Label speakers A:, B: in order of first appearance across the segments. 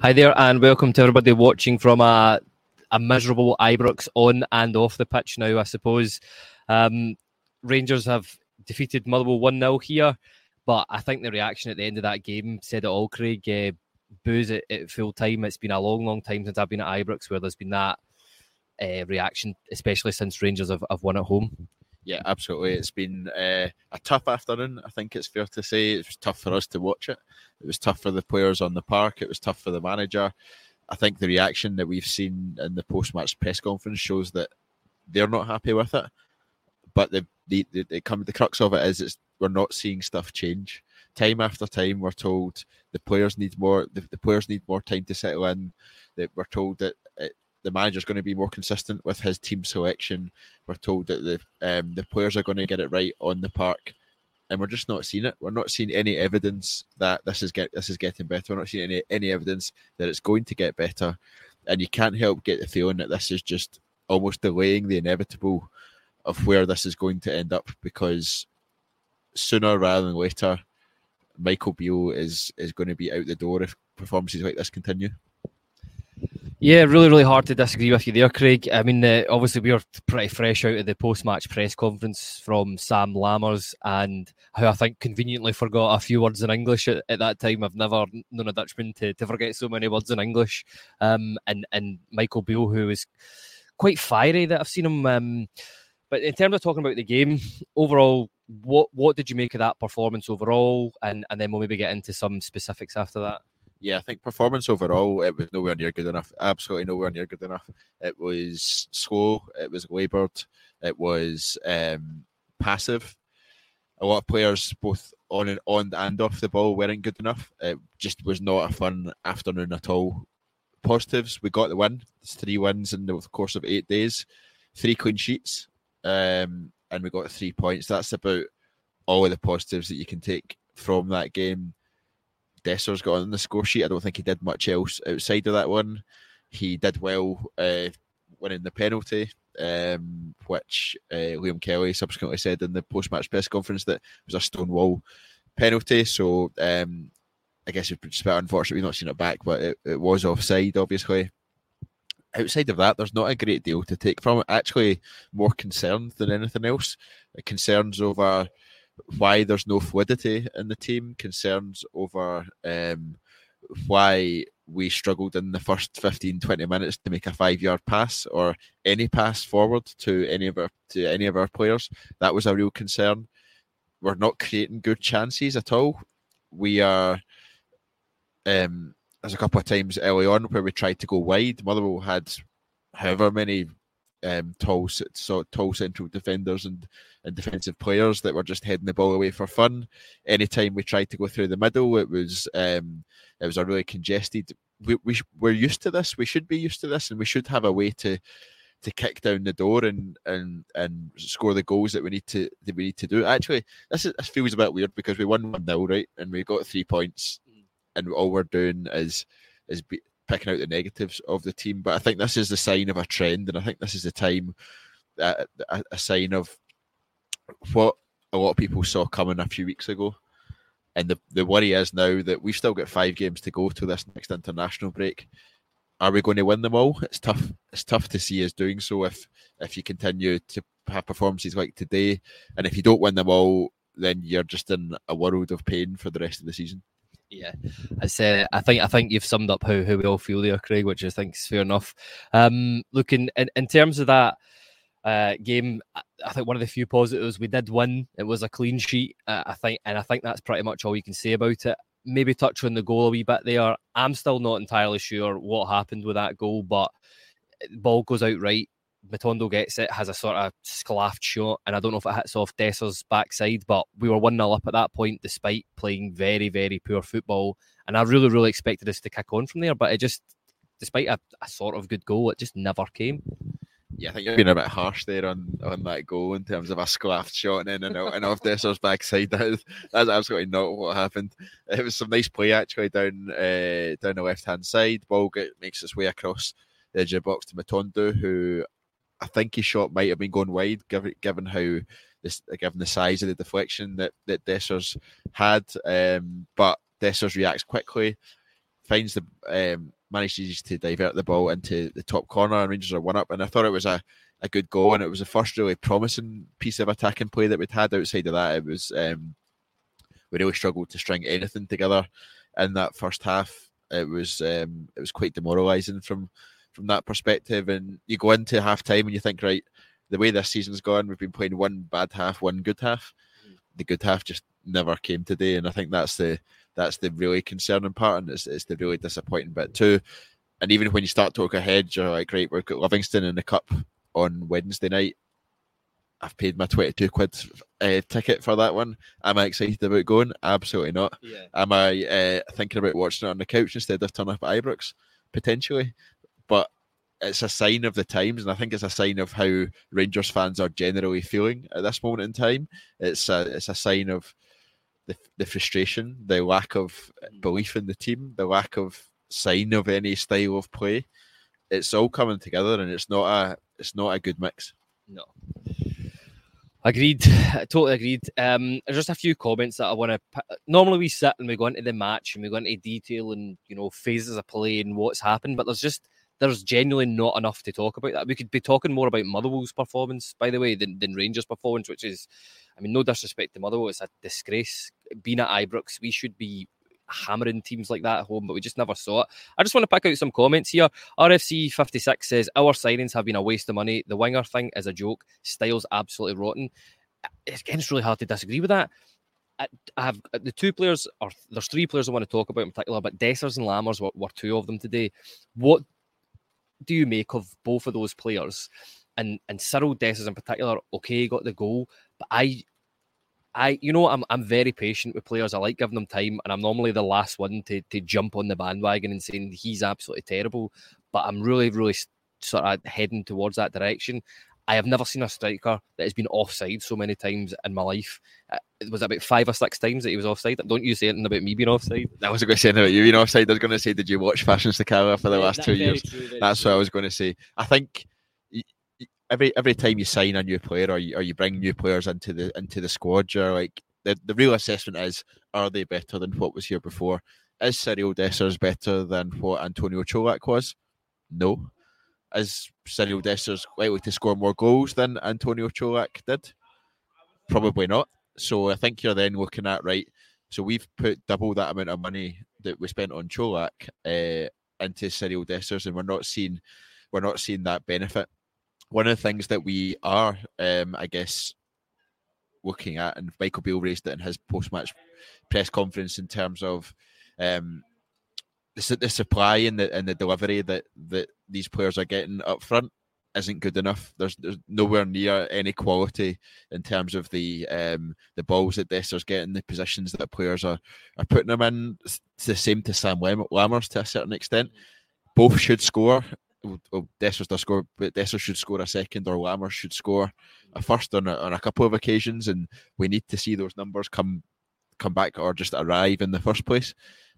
A: Hi there, and welcome to everybody watching from a, a miserable Ibrox on and off the pitch now, I suppose. Um, Rangers have defeated Motherwell 1 0 here, but I think the reaction at the end of that game said it all, Craig. Uh, boos at, at, full time. It's been a long, long time since I've been at Ibrox where there's been that uh, reaction, especially since Rangers have, have won at home.
B: Yeah, absolutely. It's been uh, a tough afternoon. I think it's fair to say it was tough for us to watch it. It was tough for the players on the park. It was tough for the manager. I think the reaction that we've seen in the post-match press conference shows that they're not happy with it. But the the the, the, the crux of it is it's we're not seeing stuff change. Time after time, we're told the players need more. The, the players need more time to settle in. That we're told that it, the manager's going to be more consistent with his team selection. We're told that the um, the players are going to get it right on the park, and we're just not seeing it. We're not seeing any evidence that this is get this is getting better. We're not seeing any any evidence that it's going to get better, and you can't help get the feeling that this is just almost delaying the inevitable of where this is going to end up because sooner rather than later, Michael Beale is is going to be out the door if performances like this continue.
A: Yeah, really, really hard to disagree with you there, Craig. I mean, uh, obviously, we are pretty fresh out of the post match press conference from Sam Lammers, and who I think conveniently forgot a few words in English at, at that time. I've never known a Dutchman to, to forget so many words in English. Um, and, and Michael Beale, who is quite fiery that I've seen him. Um, but in terms of talking about the game, overall, what what did you make of that performance overall? And, and then we'll maybe get into some specifics after that
B: yeah, I think performance overall, it was nowhere near good enough. Absolutely nowhere near good enough. It was slow. It was laboured. It was um, passive. A lot of players, both on and on and off the ball, weren't good enough. It just was not a fun afternoon at all. Positives: we got the win. It's three wins in the course of eight days, three clean sheets, um, and we got three points. That's about all of the positives that you can take from that game Dessers got on the score sheet. I don't think he did much else outside of that one. He did well uh, winning the penalty, um, which uh, Liam Kelly subsequently said in the post-match press conference that it was a stonewall penalty. So um, I guess it's a bit unfortunate we've not seen it back, but it, it was offside, obviously. Outside of that, there's not a great deal to take from it. Actually, more concerned than anything else. Concerns over why there's no fluidity in the team, concerns over um, why we struggled in the first 15 20 minutes to make a five yard pass or any pass forward to any of our to any of our players. That was a real concern. We're not creating good chances at all. We are um there's a couple of times early on where we tried to go wide. Motherwell had however many um, tall, so tall central defenders and, and defensive players that were just heading the ball away for fun. Anytime we tried to go through the middle, it was um, it was a really congested. We, we we're used to this. We should be used to this, and we should have a way to to kick down the door and and and score the goals that we need to that we need to do. Actually, this is, this feels a bit weird because we won one 0 right, and we got three points, and all we're doing is is be, picking out the negatives of the team. But I think this is the sign of a trend, and I think this is the time, uh, a, a sign of what a lot of people saw coming a few weeks ago. And the, the worry is now that we've still got five games to go to this next international break. Are we going to win them all? It's tough. It's tough to see us doing so if if you continue to have performances like today, and if you don't win them all, then you're just in a world of pain for the rest of the season.
A: Yeah, I uh, I think I think you've summed up how, how we all feel there, Craig, which I think is fair enough. Um, looking in, in terms of that uh, game, I think one of the few positives we did win. It was a clean sheet, uh, I think, and I think that's pretty much all you can say about it. Maybe touch on the goal a wee bit there. I'm still not entirely sure what happened with that goal, but ball goes out right. Matondo gets it, has a sort of sclaffed shot, and I don't know if it hits off Dessers' backside, but we were 1 0 up at that point despite playing very, very poor football. And I really, really expected us to kick on from there, but it just, despite a, a sort of good goal, it just never came.
B: Yeah, I think you're being a bit harsh there on, on that goal in terms of a sclaffed shot and in and out and off Dessers' backside. That, that's absolutely not what happened. It was some nice play actually down uh, down the left hand side. Ball get, makes its way across the edge of the box to Matondo, who I think his shot might have been going wide, given given how this given the size of the deflection that that Dessers had. Um, but Dessers reacts quickly, finds the um, manages to divert the ball into the top corner, and Rangers are one up. And I thought it was a, a good goal, and it was the first really promising piece of attacking play that we'd had. Outside of that, it was um, we really struggled to string anything together in that first half. It was um, it was quite demoralising from from that perspective. And you go into half time and you think, right, the way this season's gone, we've been playing one bad half, one good half. The good half just never came today, and I think that's the that's the really concerning part, and it's, it's the really disappointing bit too. And even when you start to look ahead, you're like, great, we've got Livingston in the cup on Wednesday night. I've paid my 22 quid uh, ticket for that one. Am I excited about going? Absolutely not. Yeah. Am I uh, thinking about watching it on the couch instead of turning up at Ibrox? Potentially but it's a sign of the times, and I think it's a sign of how Rangers fans are generally feeling at this moment in time. It's a it's a sign of the, the frustration, the lack of belief in the team, the lack of sign of any style of play. It's all coming together, and it's not a it's not a good mix.
A: No. Agreed, totally agreed. Um, there's just a few comments that I want to. Normally, we sit and we go into the match and we go into detail and you know phases of play and what's happened, but there's just there's genuinely not enough to talk about that. We could be talking more about Motherwell's performance, by the way, than, than Rangers' performance, which is, I mean, no disrespect to Motherwell, it's a disgrace. Being at Ibrox, we should be hammering teams like that at home, but we just never saw it. I just want to pick out some comments here. RFC 56 says, Our signings have been a waste of money. The winger thing is a joke. Styles absolutely rotten. It's really hard to disagree with that. I have uh, the two players, or there's three players I want to talk about in particular, but Dessers and Lammers were, were two of them today. What do you make of both of those players? And and Cyriel Dessers in particular, okay, got the goal, but I I you know I'm I'm very patient with players. I like giving them time, and I'm normally the last one to to jump on the bandwagon and saying he's absolutely terrible. But I'm really, really sort of heading towards that direction. I have never seen a striker that has been offside so many times in my life. Uh, it was about five or six times that he was offside. Don't you say anything about me being offside?
B: I was going to say anything about you being offside. I was going to say, did you watch Fashion Sakala for the yeah, last two years? True, that's true. what I was going to say. I think every every time you sign a new player or you, or you bring new players into the into the squad, you're like the, the real assessment is are they better than what was here before? Is Cyriel Dessers better than what Antonio Čolak was? No is Cyriel Dessers likely to score more goals than Antonio Čolak did? Probably not. So I think you're then looking at right. So we've put double that amount of money that we spent on Čolak uh, into Cyriel Dessers, and we're not seeing we're not seeing that benefit. One of the things that we are, um, I guess, looking at, and Michael Beale raised it in his post-match press conference in terms of um, the, the supply and the and the delivery that that these players are getting up front isn't good enough. There's there's nowhere near any quality in terms of the um, the balls that Dessers getting, the positions that players are are putting them in. It's the same to Sam Lammers to a certain extent. Both should score. Well, Dessers does score, but Desser should score a second, or Lammers should score a first on a, on a couple of occasions, and we need to see those numbers come come back or just arrive in the first place.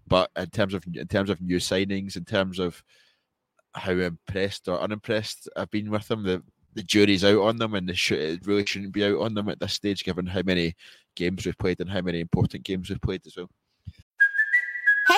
B: But in terms of in terms of new signings, in terms of how impressed or unimpressed I've been with them. The the jury's out on them, and the sh- it really shouldn't be out on them at this stage, given how many games we've played and how many important games we've played as well.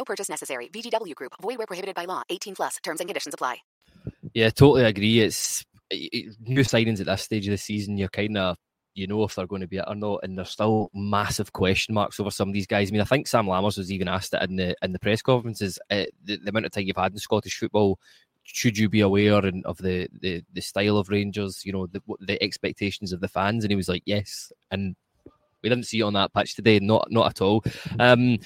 C: No purchase necessary. VGW Group. Void where prohibited by law. 18 plus. Terms and conditions apply.
A: Yeah, totally agree. It's it, new signings at this stage of the season. You're kind of you know if they're going to be it or not, and there's still massive question marks over some of these guys. I mean, I think Sam Lammers was even asked it in the in the press conferences. Uh, the, the amount of time you've had in Scottish football, should you be aware and of the, the the style of Rangers? You know, the the expectations of the fans, and he was like, yes, and we didn't see it on that pitch today, not not at all. Um,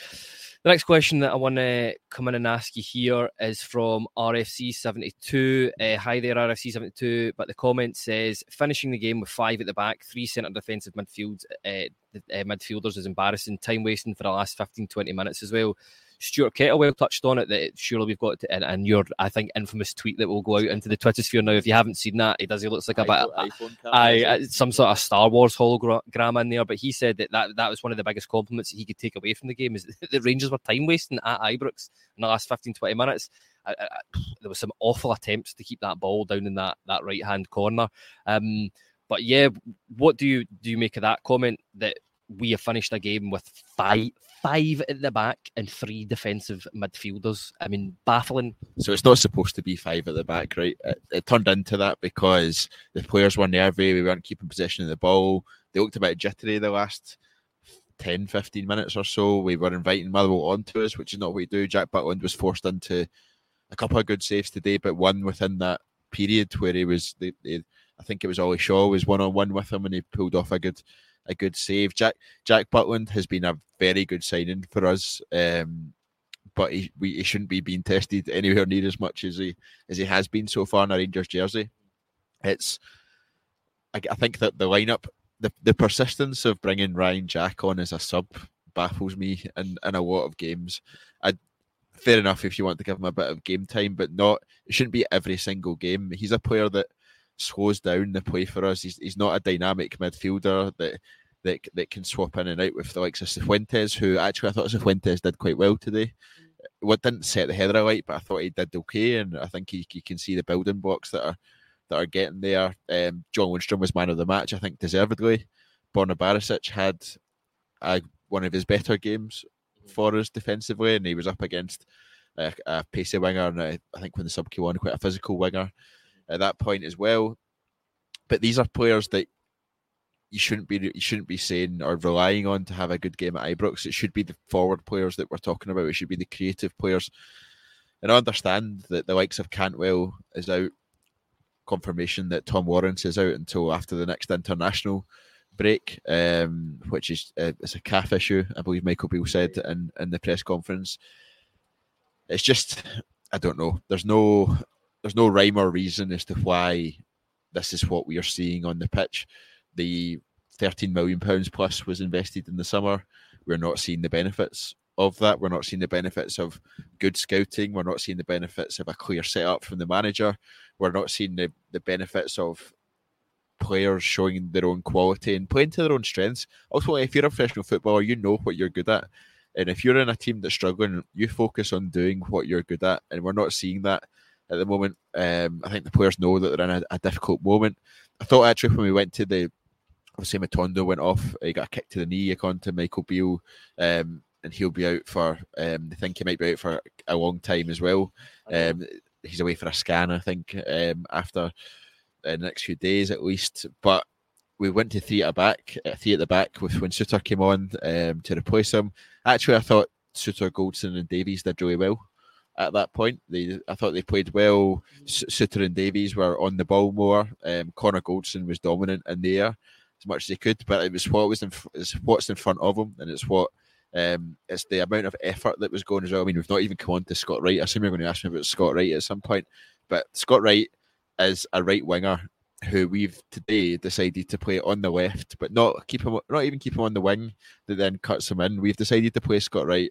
A: the next question that I want to come in and ask you here is from RFC72. Uh, hi there, RFC72. But the comment says finishing the game with five at the back, three centre defensive uh, uh, midfielders is embarrassing. Time wasting for the last 15, 20 minutes as well. Stuart Kettlewell touched on it that surely we've got to, and, and your I think infamous tweet that will go out into the Twitter sphere now. If you haven't seen that, he does. He looks like a bit I some sort of Star Wars hologram in there. But he said that, that that was one of the biggest compliments he could take away from the game is the Rangers were time wasting at Ibrox in the last 15, 20 minutes. I, I, there was some awful attempts to keep that ball down in that that right hand corner. Um, but yeah, what do you do you make of that comment that we have finished a game with five five at the back and three defensive midfielders. I mean, baffling.
B: So it's not supposed to be five at the back, right? It, it turned into that because the players were nervy. We weren't keeping possession of the ball. They looked a bit jittery the last 10, 15 minutes or so. We were inviting Motherwell onto us, which is not what we do. Jack Butland was forced into a couple of good saves today, but one within that period where he was, they, they, I think it was Ollie Shaw was one on one with him and he pulled off a good a good save. Jack Jack Butland has been a very good signing for us, um, but he we, he shouldn't be being tested anywhere near as much as he as he has been so far in a Rangers jersey. It's I, I think that the lineup, the the persistence of bringing Ryan Jack on as a sub baffles me in, in a lot of games. I fair enough if you want to give him a bit of game time, but not it shouldn't be every single game. He's a player that slows down the play for us. He's, he's not a dynamic midfielder that, that that can swap in and out with the likes of Cifuentes, who actually I thought Cifuentes did quite well today. What didn't set the header alight, but I thought he did okay, and I think he, he can see the building blocks that are that are getting there. Um, John Lundstram was man of the match, I think, deservedly. Borna Barisic had a, one of his better games for us defensively, and he was up against a, a pacey winger, and I, I think when the sub came on, quite a physical winger at that point as well. But these are players that you shouldn't be you shouldn't be saying or relying on to have a good game at Ibrox. It should be the forward players that we're talking about. It should be the creative players. And I understand that the likes of Cantwell is out. Confirmation that Tom Lawrence is out until after the next international break, um, which is uh, it's a calf issue. I believe Michael Beale said in in the press conference. It's just I don't know. There's no there's no rhyme or reason as to why this is what we are seeing on the pitch. The 13 million pounds plus was invested in the summer. We're not seeing the benefits of that. We're not seeing the benefits of good scouting. We're not seeing the benefits of a clear setup from the manager. We're not seeing the, the benefits of players showing their own quality and playing to their own strengths. Ultimately, if you're a professional footballer, you know what you're good at. And if you're in a team that's struggling, you focus on doing what you're good at. And we're not seeing that at the moment. Um, I think the players know that they're in a, a, difficult moment. I thought actually when we went to the, obviously Matondo went off, he got a kick to the knee, according to Michael Beale, um, and he'll be out for, um, they think he might be out for a long time as well. Um, he's away for a scan, I think, um, after the next few days at least. But we went to three at the back, uh, three at the back with when Souttar came on um, to replace him. Actually, I thought Souttar, Goldson, and Davies did really well at that point. They, I thought they played well. Souttar and Davies were on the ball more. Um, Connor Goldson was dominant in the air as much as he could, but it was what was in, what's in front of him, and it's what um, it's the amount of effort that was going as well. I mean, we've not even come on to Scott Wright. I assume you're going to ask me about Scott Wright at some point, but Scott Wright is a right winger who we've today decided to play on the left, but not keep him, not even keep him on the wing that then cuts him in. We've decided to play Scott Wright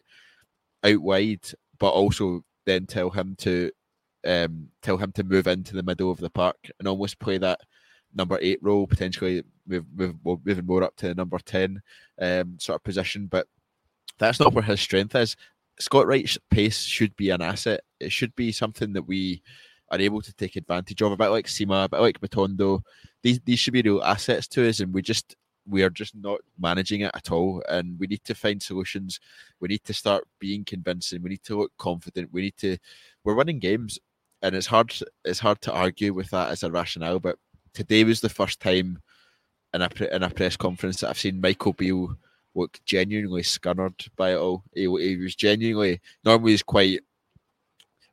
B: out wide, but also then tell him to um, tell him to move into the middle of the park and almost play that number eight role, potentially move, move, moving more up to number ten um, sort of position. But that's not where his strength is. Scott Wright's pace should be an asset. It should be something that we are able to take advantage of. A bit like Sima, a bit like Matondo. These these should be real assets to us, and we just we are just not managing it at all. And we need to find solutions. We need to start being convincing. We need to look confident. We need to. We're winning games, and it's hard. It's hard to argue with that as a rationale. But today was the first time in a in a press conference that I've seen Michael Beale look genuinely scunnered by it all. He, he was genuinely normally he's quite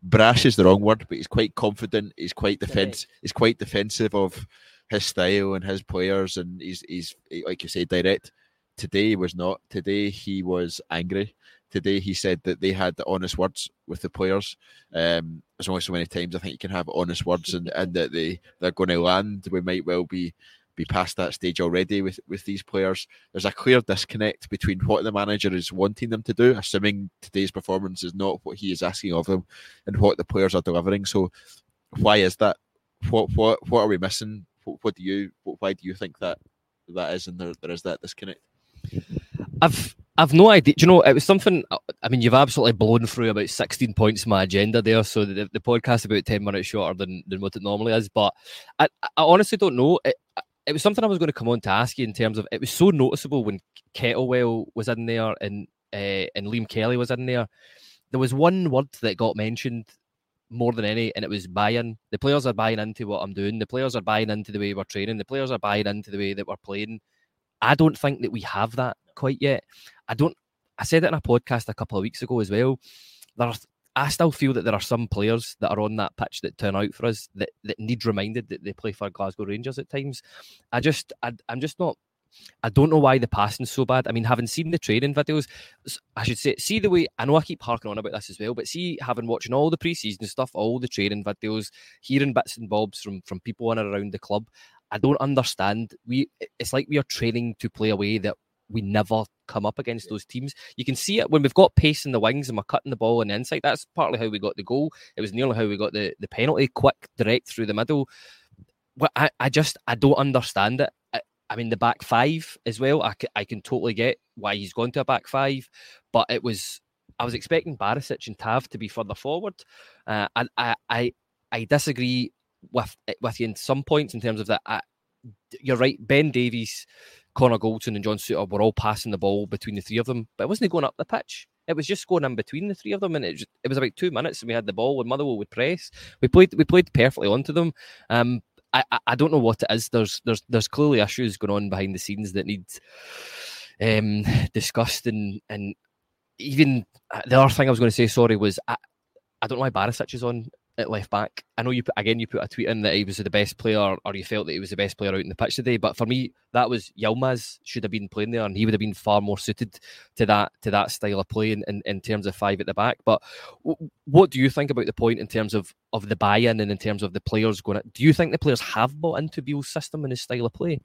B: brash is the wrong word, but he's quite confident. He's quite defense. He's quite defensive of his style and his players, and he's he's like you say direct. Today was not. Today he was angry. Today he said that they had the honest words with the players. Um, there's only so many times I think you can have honest words, and, and that they they're going to land. We might well be be past that stage already with with these players. There's a clear disconnect between what the manager is wanting them to do, assuming today's performance is not what he is asking of them, and what the players are delivering. So, why is that? What what what are we missing? What, do you? Why do you think that that is, and there, there is that disconnect?
A: I've I've no idea. Do you know, it was something. I mean, you've absolutely blown through about 16 points of my agenda there. So the, the podcast about 10 minutes shorter than, than what it normally is. But I, I honestly don't know. It, it was something I was going to come on to ask you in terms of it was so noticeable when Kettlewell was in there and uh, and Liam Kelly was in there. There was one word that got mentioned more than any, and it was buy-in. The players are buying into what I'm doing. The players are buying into the way we're training. The players are buying into the way that we're playing. I don't think that we have that quite yet. I don't. I said it in a podcast a couple of weeks ago as well. There's I still feel that there are some players that are on that pitch that turn out for us that, that need reminded that they play for Glasgow Rangers at times. I just, I, I'm just not. I don't know why the passing's so bad. I mean, having seen the training videos, I should say, see the way I know I keep harking on about this as well, but see, having watching all the preseason stuff, all the training videos, hearing bits and bobs from from people in and around the club, I don't understand. We, it's like we are training to play a way that we never come up against those teams. You can see it when we've got pace in the wings and we're cutting the ball on the inside. That's partly how we got the goal. It was nearly how we got the, the penalty, quick, direct through the middle. Well, I, I just I don't understand it. I, mean, the back five as well. I, I can totally get why he's gone to a back five, but it was I was expecting Barisic and Tav to be further forward. Uh, and I, I I disagree with with you in some points in terms of that. I, you're right, Ben Davies Connor Goldson and John Souttar were all passing the ball between the three of them, but it wasn't going up the pitch. It was just going in between the three of them, and it, it was about two minutes, and we had the ball. When Motherwell would press, we played we played perfectly onto them. Um, I, I don't know what it is. There's there's there's clearly issues going on behind the scenes that need um, discussed, and and even uh, the other thing I was going to say, sorry, was I, I don't know why Barisic is on at left back. I know you put again you put a tweet in that he was the best player or you felt that he was the best player out in the pitch today. But for me, that was Yilmaz should have been playing there and he would have been far more suited to that to that style of play in, in, in terms of five at the back. But w- what do you think about the point in terms of of the buy-in and in terms of the players going? Do you think the players have bought into Beale's system and his style of play?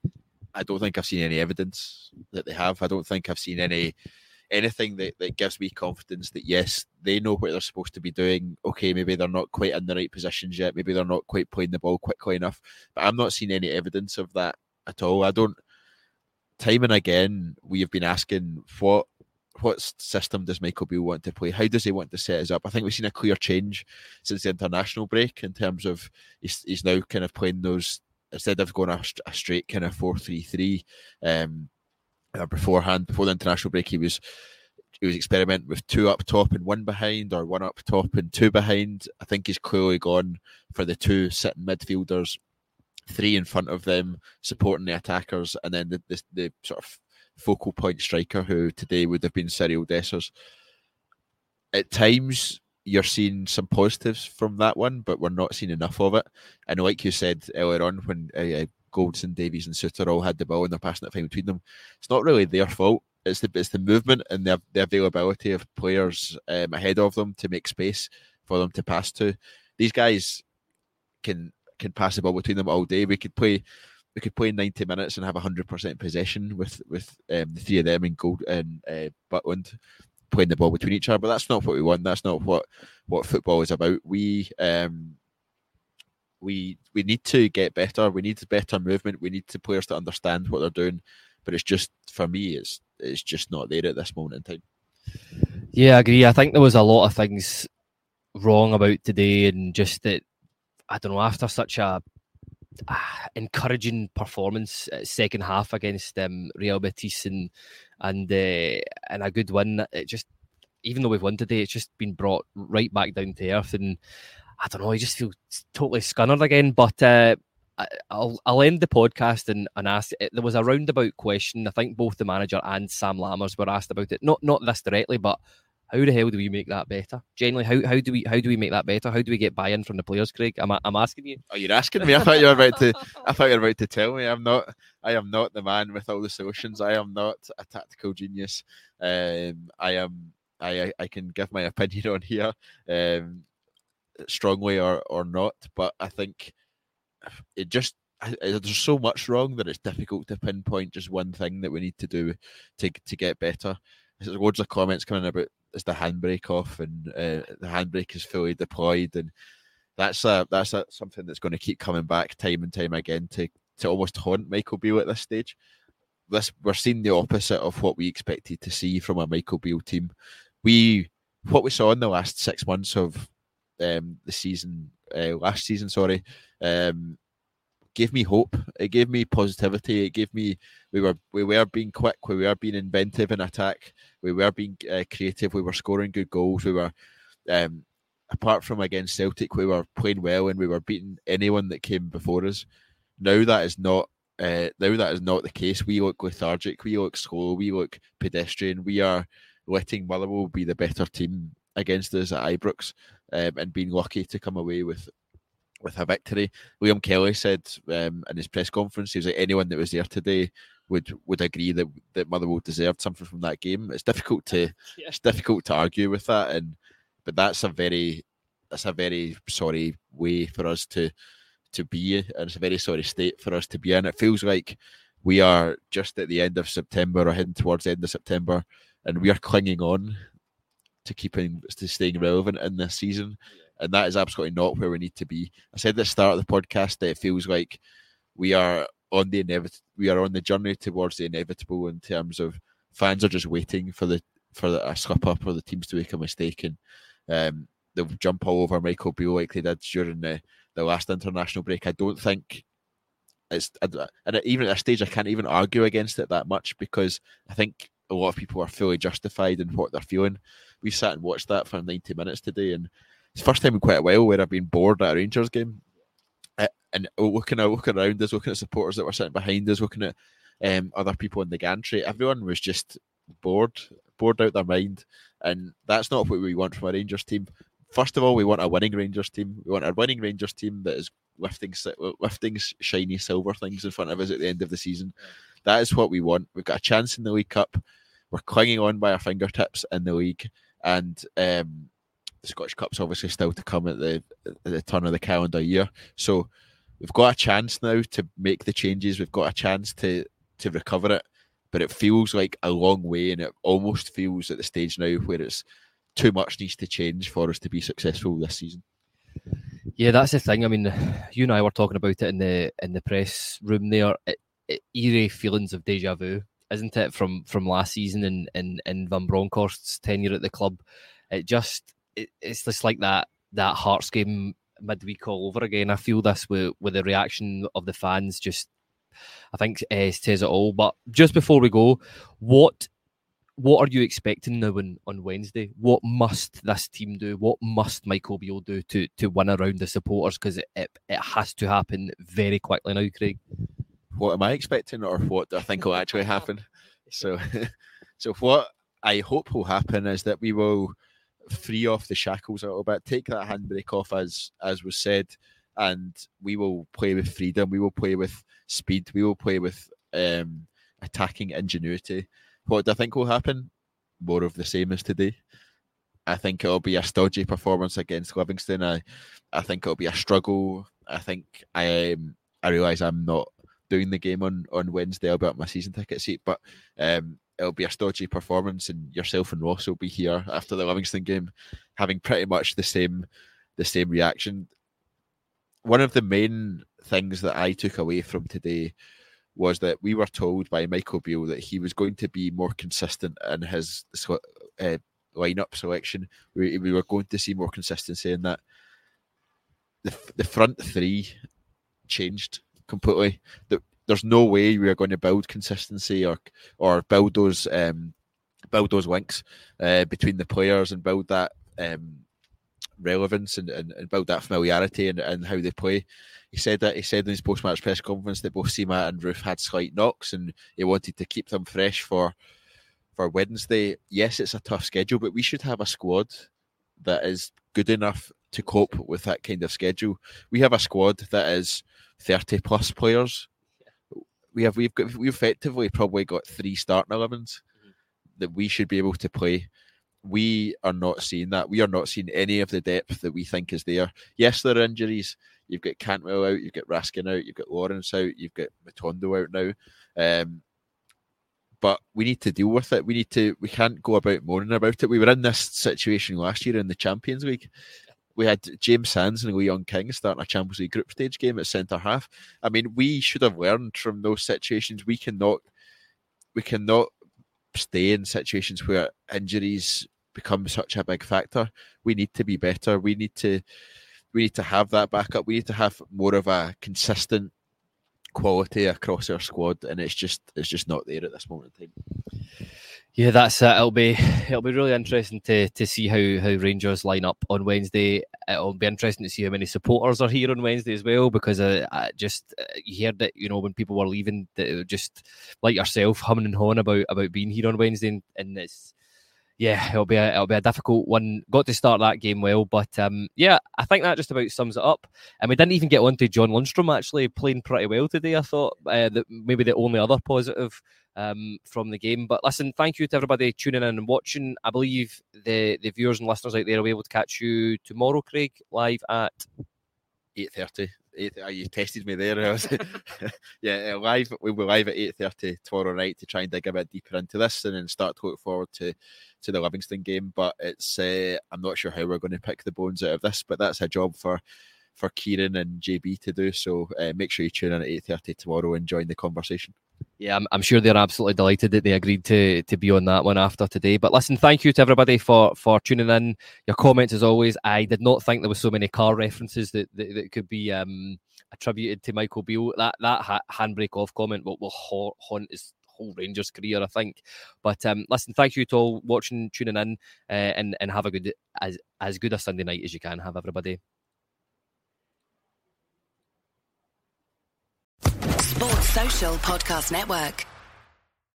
B: I don't think I've seen any evidence that they have. I don't think I've seen any anything that, that gives me confidence that yes, they know what they're supposed to be doing. Okay, maybe they're not quite in the right positions yet. Maybe they're not quite playing the ball quickly enough. But I'm not seeing any evidence of that at all. I don't. Time and again, we have been asking what what system does Michael Beale want to play? How does he want to set us up? I think we've seen a clear change since the international break in terms of he's, he's now kind of playing those instead of going a, a straight kind of four three three. Um, uh, beforehand, before the international break, he was he was experimenting with two up top and one behind, or one up top and two behind. I think he's clearly gone for the two sitting midfielders, three in front of them, supporting the attackers, and then the the, the sort of focal point striker who today would have been Cyriel Dessers. At times, you're seeing some positives from that one, but we're not seeing enough of it. And like you said earlier on, when uh, Goldson, Davies, and Souttar all had the ball and they're passing it fine between them. It's not really their fault. It's the it's the movement and the, the availability of players um, ahead of them to make space for them to pass to. These guys can can pass the ball between them all day. We could play we could play 90 minutes and have 100% possession with with um, the three of them and Gold and uh, Butland playing the ball between each other. But that's not what we want. That's not what what football is about. We um, we we need to get better. We need better movement. We need the players to understand what they're doing. But it's just for me, it's it's just not there at this moment in time.
A: Yeah, I agree. I think there was a lot of things wrong about today, and just that I don't know. After such a uh, encouraging performance second half against um, Real Betis and and uh, and a good win, it just even though we've won today, it's just been brought right back down to earth. And I don't know, I just feel totally scunnered again. But uh, I'll I'll end the podcast and, and ask. There was a roundabout question. I think both the manager and Sam Lammers were asked about it. Not not this directly, but how the hell do we make that better? Generally, how, how do we how do we make that better? How do we get buy-in from the players, Craig? I'm, I'm asking you.
B: Oh, you're asking me. I thought you were about to. I thought you were about to tell me. I'm not. I am not the man with all the solutions. I am not a tactical genius. Um, I am. I I can give my opinion on here. Um, strongly or or not. But I think it just there's so much wrong that it's difficult to pinpoint just one thing that we need to do to to get better. There's loads of comments coming about is the handbrake off and uh, the handbrake is fully deployed and that's a, that's a, something that's going to keep coming back time and time again to to almost haunt Michael Beale at this stage. This we're seeing the opposite of what we expected to see from a Michael Beale team. We what we saw in the last six months of um, the season uh, last season. Sorry, um, gave me hope. It gave me positivity. It gave me we were we were being quick. We were being inventive in attack. We were being uh, creative. We were scoring good goals. We were. Um, apart from against Celtic, we were playing well and we were beating anyone that came before us. Now that is not uh, now that is not the case. We look lethargic. We look slow. We look pedestrian. We are letting Motherwell be the better team against us at Ibrox um, and being lucky to come away with with a victory. Liam Kelly said um, in his press conference, he was like, anyone that was there today would would agree that that Motherwell deserved something from that game. It's difficult to yeah. it's difficult to argue with that, and but that's a very that's a very sorry way for us to to be, and it's a very sorry state for us to be in. It feels like we are just at the end of September or heading towards the end of September, and we are clinging on to keeping to staying relevant in this season, and that is absolutely not where we need to be. I said at the start of the podcast that it feels like we are on the inevitable. We are on the journey towards the inevitable in terms of fans are just waiting for the for the, a slip up or the teams to make a mistake and um, they'll jump all over Michael Beale like they did during the, the last international break. I don't think it's and even at this stage I can't even argue against it that much because I think a lot of people are fully justified in what they're feeling. We sat and watched that for 90 minutes today, and it's the first time in quite a while where I've been bored at a Rangers game. And looking looking around us, looking at supporters that were sitting behind us, looking at um, other people in the gantry, everyone was just bored, bored out their mind, and that's not what we want from a Rangers team. First of all, we want a winning Rangers team. We want a winning Rangers team that is lifting lifting shiny silver things in front of us at the end of the season. That is what we want. We've got a chance in the League Cup. We're clinging on by our fingertips in the league, and um, the Scottish Cup's obviously still to come at the at the turn of the calendar year. So we've got a chance now to make the changes. We've got a chance to to recover it. but it feels like a long way, and it almost feels at the stage now where it's too much needs to change for us to be successful this season.
A: Yeah, that's the thing. I mean, you and I were talking about it in the in the press room there. It, it, eerie feelings of deja vu, isn't it, from from last season and in, in Van Bronckhorst's tenure at the club? It just it, it's just like that that Hearts game midweek all over again. I feel this with with the reaction of the fans. Just I think uh, says it all. But just before we go, what what are you expecting now on, on Wednesday? What must this team do? What must Michael Beale do to to win around the supporters? Because it, it, it has to happen very quickly now, Craig.
B: What am I expecting, or what do I think will actually happen? So, so what I hope will happen is that we will free off the shackles a little bit, take that handbrake off as as was said, and we will play with freedom. We will play with speed. We will play with um, attacking ingenuity. What do I think will happen? More of the same as today. I think it'll be a stodgy performance against Livingston. I, I think it'll be a struggle. I think I um, I realise I'm not doing the game on on Wednesday. I'll be at my season ticket seat, but um, it'll be a stodgy performance, and yourself and Ross will be here after the Livingston game, having pretty much the same the same reaction. One of the main things that I took away from today was that we were told by Michael Beale that he was going to be more consistent in his uh, lineup selection. We, we were going to see more consistency in that. The, the front three changed completely. The, there's no way we are going to build consistency or or build those um, build those links uh, between the players and build that um, relevance and, and, and, build that familiarity and, and how they play. He said that he said in his post match press conference that both Sima and Roofe had slight knocks and he wanted to keep them fresh for for Wednesday. Yes, it's a tough schedule, but we should have a squad that is good enough to cope with that kind of schedule. We have a squad that is 30 plus players. We have we've got we've effectively probably got three starting 11s mm-hmm. that we should be able to play we are not seeing that. We are not seeing any of the depth that we think is there. Yes, there are injuries. You've got Cantwell out, you've got Raskin out, you've got Lawrence out, you've got Matondo out now. Um, but we need to deal with it. We need to. We can't go about moaning about it. We were in this situation last year in the Champions League. We had James Sands and Leon King starting a Champions League group stage game at centre half. I mean, we should have learned from those situations. We cannot. We cannot stay in situations where injuries become such a big factor. We need to be better. We need to we need to have that backup. We need to have more of a consistent quality across our squad, and it's just it's just not there at this moment in time.
A: Yeah, that's it. It'll be it'll be really interesting to to see how how Rangers line up on Wednesday. It'll be interesting to see how many supporters are here on Wednesday as well, because uh, I just uh, you heard that you know when people were leaving, that just like yourself humming and hawing about about being here on Wednesday, and, and it's yeah, it'll be a it'll be a difficult one. Got to start that game well, but um, yeah, I think that just about sums it up. And we didn't even get on to John Lundstram actually playing pretty well today. I thought uh, that maybe the only other positive um, from the game. But listen, thank you to everybody tuning in and watching. I believe the the viewers and listeners out there will be able to catch you tomorrow, Craig, live at
B: eight thirty. Oh, you tested me there. yeah, uh, live. We'll be live at eight thirty tomorrow night to try and dig a bit deeper into this, and then start to look forward to to the Livingston game. But it's uh, I'm not sure how we're going to pick the bones out of this, but that's a job for for Kieran and JB to do. So uh, make sure you tune in at eight thirty tomorrow and join the conversation.
A: Yeah, I'm, I'm, sure they're absolutely delighted that they agreed to to be on that one after today. But listen, thank you to everybody for for tuning in. Your comments, as always. I did not think there was so many car references that that, that could be um, attributed to Michael Beale. That that ha- handbrake off comment will, will haunt his whole Rangers career, I think. But um, listen, thank you to all watching, tuning in, uh, and and have a good as as good a Sunday night as you can have, everybody.
C: Sports Social Podcast Network.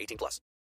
D: 18 plus.